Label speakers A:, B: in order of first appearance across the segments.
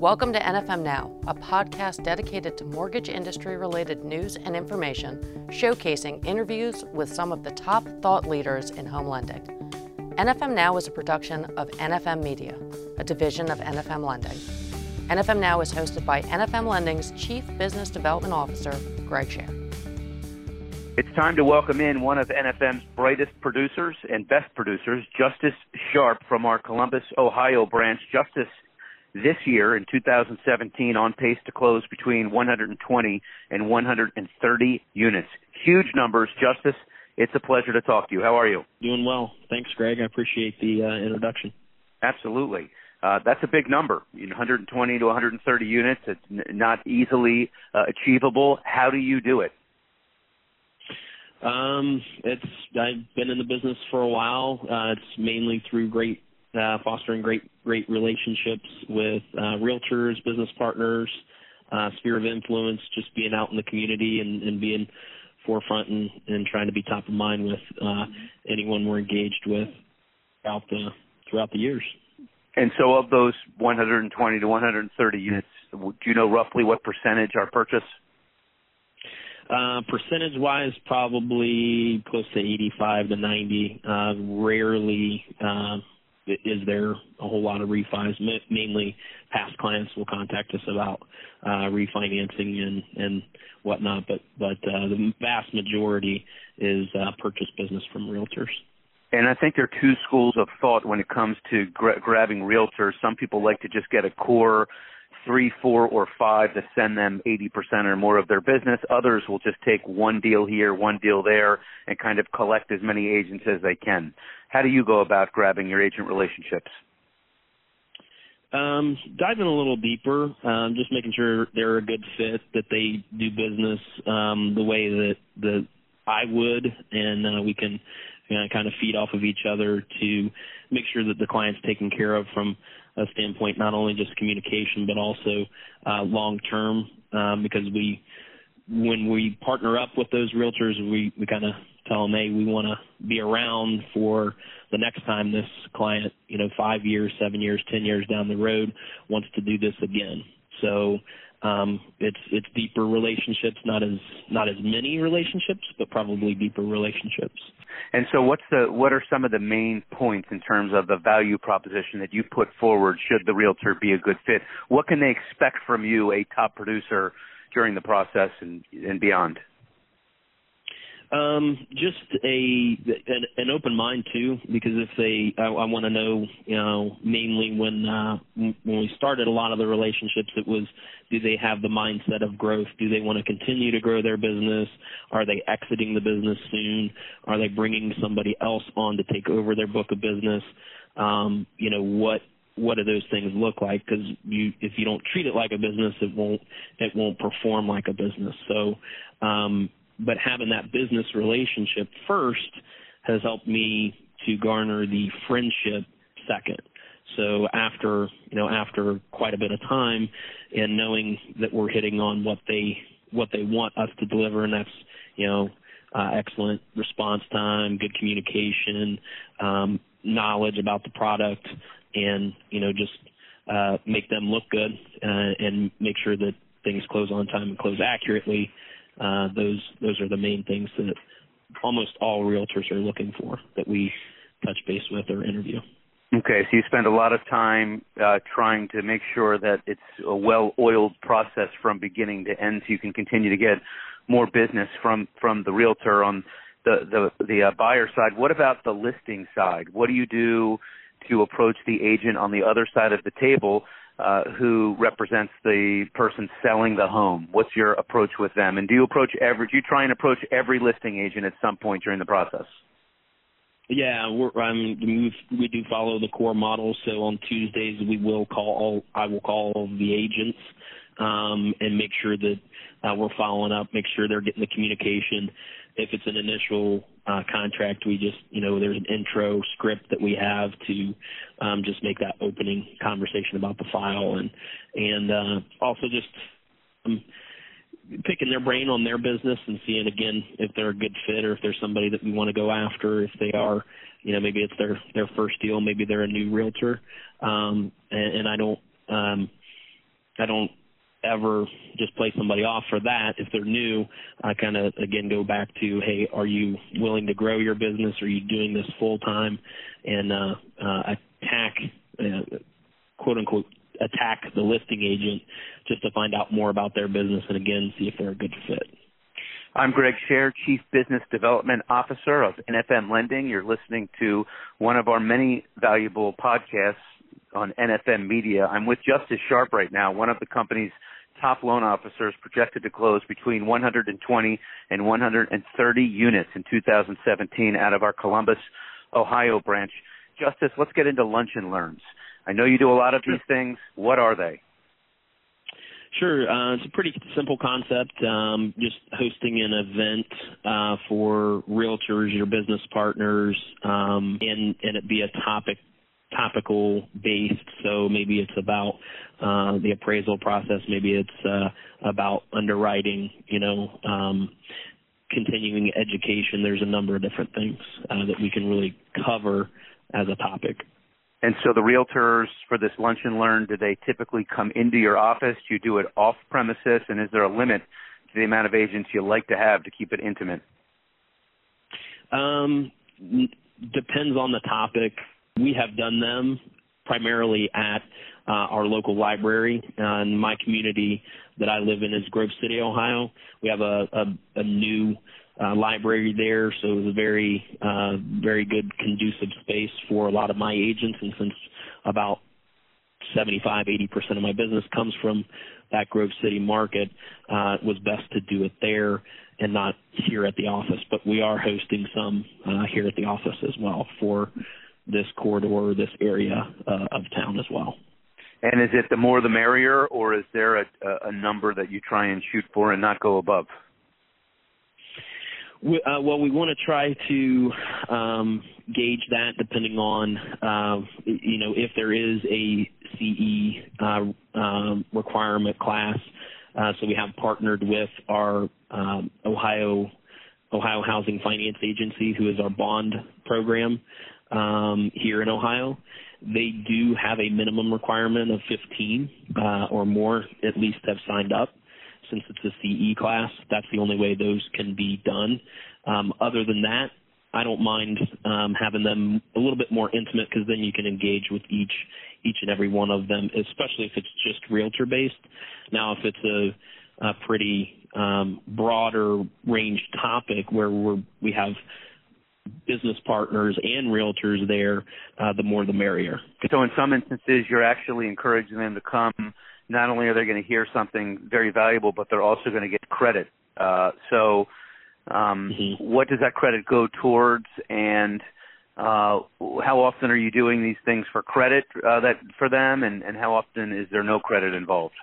A: Welcome to NFM Now, a podcast dedicated to mortgage industry related news and information, showcasing interviews with some of the top thought leaders in home lending. NFM Now is a production of NFM Media, a division of NFM Lending. NFM Now is hosted by NFM Lending's Chief Business Development Officer, Greg Sher.
B: It's time to welcome in one of NFM's brightest producers and best producers, Justice Sharp from our Columbus, Ohio branch. Justice this year in 2017 on pace to close between 120 and 130 units. Huge numbers, Justice. It's a pleasure to talk to you. How are you?
C: Doing well. Thanks, Greg. I appreciate the uh, introduction.
B: Absolutely. Uh, that's a big number, 120 to 130 units. It's n- not easily uh, achievable. How do you do it?
C: Um, it's I've been in the business for a while. Uh, it's mainly through great uh, fostering great great relationships with uh, realtors, business partners, uh, sphere of influence, just being out in the community and, and being forefront and, and trying to be top of mind with uh, anyone we're engaged with throughout the throughout the years.
B: And so, of those 120 to 130 units, do you know roughly what percentage are purchased?
C: Uh, percentage wise, probably close to 85 to 90. Uh, rarely uh, is there a whole lot of refis. Mainly, past clients will contact us about uh, refinancing and and whatnot, but but uh, the vast majority is uh, purchase business from realtors.
B: And I think there are two schools of thought when it comes to gra- grabbing realtors. Some people like to just get a core three, four, or five to send them 80% or more of their business. Others will just take one deal here, one deal there, and kind of collect as many agents as they can. How do you go about grabbing your agent relationships?
C: Um, diving a little deeper, um, just making sure they're a good fit, that they do business um, the way that that I would, and uh, we can you know, kind of feed off of each other to make sure that the client's taken care of from a standpoint, not only just communication, but also uh, long term, um, because we, when we partner up with those realtors, we, we kind of tell them, hey, we want to be around for the next time this client, you know, five years, seven years, ten years down the road wants to do this again. So um, it's it's deeper relationships, not as not as many relationships, but probably deeper relationships.
B: And so, what's the what are some of the main points in terms of the value proposition that you put forward? Should the realtor be a good fit? What can they expect from you, a top producer, during the process and and beyond?
C: Um, just a an, an open mind too, because if they, I, I want to know, you know, mainly when uh, when we started a lot of the relationships, it was, do they have the mindset of growth? Do they want to continue to grow their business? Are they exiting the business soon? Are they bringing somebody else on to take over their book of business? Um, you know, what what do those things look like? Because you, if you don't treat it like a business, it won't it won't perform like a business. So um, but having that business relationship first has helped me to garner the friendship second. So after you know after quite a bit of time and knowing that we're hitting on what they what they want us to deliver, and that's you know uh, excellent response time, good communication, um, knowledge about the product, and you know just uh, make them look good uh, and make sure that things close on time and close accurately uh, those those are the main things that almost all realtors are looking for that we touch base with or interview.
B: Okay, so you spend a lot of time uh, trying to make sure that it's a well-oiled process from beginning to end, so you can continue to get more business from from the realtor on the the the uh, buyer side. What about the listing side? What do you do to approach the agent on the other side of the table uh, who represents the person selling the home? What's your approach with them? And do you approach every? Do you try and approach every listing agent at some point during the process?
C: Yeah, we're, mean, we do follow the core model. So on Tuesdays, we will call all. I will call all the agents um, and make sure that uh, we're following up, make sure they're getting the communication. If it's an initial uh, contract, we just, you know, there's an intro script that we have to um, just make that opening conversation about the file, and and uh, also just um, picking their brain on their business and seeing again if they're a good fit or if there's somebody that we want to go after. If they are, you know, maybe it's their their first deal, maybe they're a new realtor, um, and, and I don't. Um, I don't ever just play somebody off for that. If they're new, I kind of again go back to, hey, are you willing to grow your business? Are you doing this full time? And uh, uh, attack, uh, quote unquote, attack the listing agent just to find out more about their business and again see if they're a good fit.
B: I'm Greg Sher, Chief Business Development Officer of NFM Lending. You're listening to one of our many valuable podcasts on NFM Media. I'm with Justice Sharp right now, one of the company's top loan officers projected to close between 120 and 130 units in 2017 out of our Columbus, Ohio branch. Justice, let's get into lunch and learns. I know you do a lot of these things. What are they?
C: Sure. Uh, it's a pretty simple concept. Um, just hosting an event uh, for realtors, your business partners, um, and and it be a topic topical based. So maybe it's about uh, the appraisal process. Maybe it's uh, about underwriting. You know, um, continuing education. There's a number of different things uh, that we can really cover as a topic.
B: And so the realtors for this lunch and learn, do they typically come into your office? Do you do it off premises? And is there a limit to the amount of agents you like to have to keep it intimate?
C: Um, depends on the topic. We have done them primarily at uh, our local library. Uh, in my community that I live in is Grove City, Ohio. We have a, a, a new uh, library there, so it was a very, uh, very good conducive space for a lot of my agents. And since about 75, 80% of my business comes from that Grove City market, uh, it was best to do it there and not here at the office. But we are hosting some uh, here at the office as well for this corridor, this area uh, of town as well.
B: And is it the more the merrier, or is there a, a number that you try and shoot for and not go above?
C: We, uh, well, we want to try to um, gauge that depending on, uh, you know, if there is a CE uh, um, requirement class. Uh, so we have partnered with our um, Ohio Ohio Housing Finance Agency, who is our bond program um, here in Ohio. They do have a minimum requirement of 15 uh, or more, at least, have signed up since it's a CE class. That's the only way those can be done. Um, other than that, I don't mind um, having them a little bit more intimate because then you can engage with each each and every one of them, especially if it's just realtor based. Now, if it's a, a pretty um, broader range topic where we're, we have business partners and realtors there, uh, the more the merrier.
B: So, in some instances, you're actually encouraging them to come not only are they going to hear something very valuable, but they're also going to get credit. Uh, so, um, mm-hmm. what does that credit go towards, and uh, how often are you doing these things for credit uh, that for them, and, and how often is there no credit involved?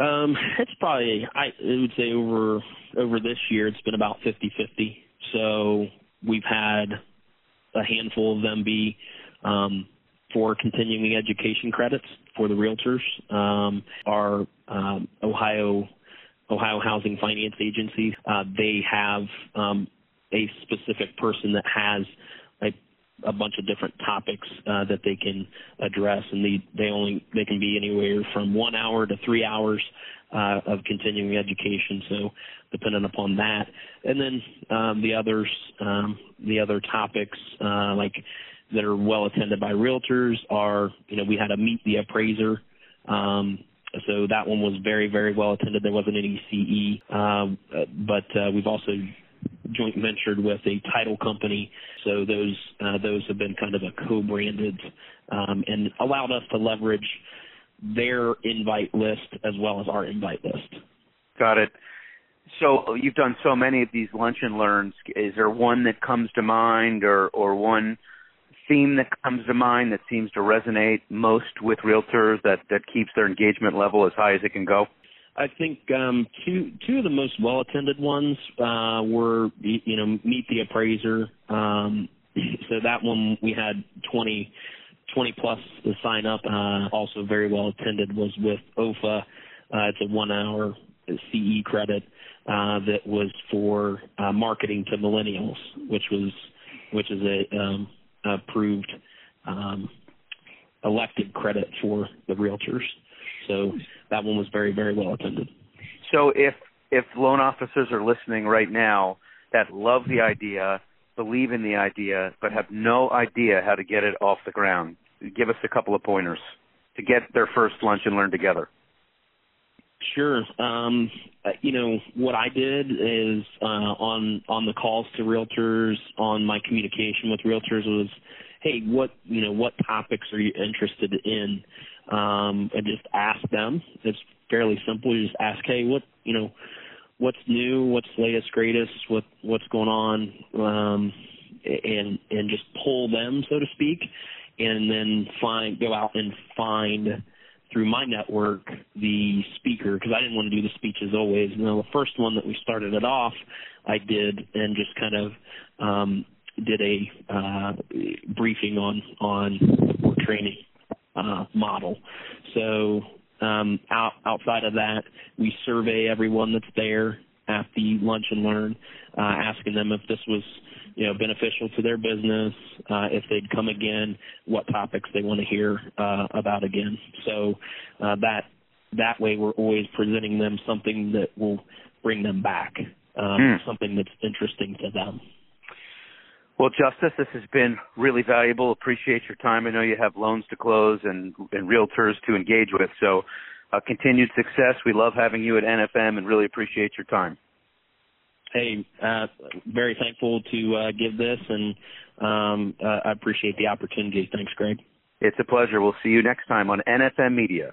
C: Um, it's probably I would say over over this year it's been about fifty fifty. So we've had a handful of them be um, for continuing education credits for the realtors. Um, our um, Ohio Ohio Housing Finance Agency, uh, they have um, a specific person that has a, a bunch of different topics uh, that they can address, and they they only they can be anywhere from one hour to three hours uh, of continuing education. So dependent upon that, and then um, the others, um, the other topics uh, like that are well attended by realtors are, you know, we had a meet the appraiser. Um, so that one was very, very well attended. There wasn't any CE, um, but uh, we've also joint ventured with a title company. So those uh, those have been kind of a co-branded um, and allowed us to leverage their invite list as well as our invite list.
B: Got it. So you've done so many of these lunch and learns. Is there one that comes to mind, or or one theme that comes to mind that seems to resonate most with realtors that that keeps their engagement level as high as it can go?
C: I think um, two two of the most well attended ones uh, were you know meet the appraiser. Um, so that one we had 20, 20 plus to sign up. Uh, also very well attended was with OFA. Uh, it's a one hour CE credit uh, that was for uh, marketing to millennials, which was which is a um, approved um, elected credit for the realtors. So that one was very very well attended.
B: So if if loan officers are listening right now that love the idea, believe in the idea, but have no idea how to get it off the ground, give us a couple of pointers to get their first lunch and learn together.
C: Sure. Um, uh, you know what I did is uh, on on the calls to realtors, on my communication with realtors was, hey, what you know, what topics are you interested in, um, and just ask them. It's fairly simple. You just ask, hey, what you know, what's new, what's latest, greatest, what what's going on, um, and and just pull them, so to speak, and then find go out and find through my network the speaker because I didn't want to do the speeches always. And the first one that we started it off, I did and just kind of um, did a uh, briefing on on training uh, model. So um, out, outside of that, we survey everyone that's there at the lunch and learn, uh, asking them if this was you know beneficial to their business, uh, if they'd come again, what topics they want to hear uh, about again. So uh, that that way we're always presenting them something that will bring them back, um, mm. something that's interesting to them.
B: Well, Justice, this has been really valuable. Appreciate your time. I know you have loans to close and, and realtors to engage with. So, uh, continued success. We love having you at NFM and really appreciate your time
C: hey, uh, very thankful to uh, give this, and um, uh, I appreciate the opportunity. Thanks, Greg.
B: It's a pleasure. We'll see you next time on NFM Media.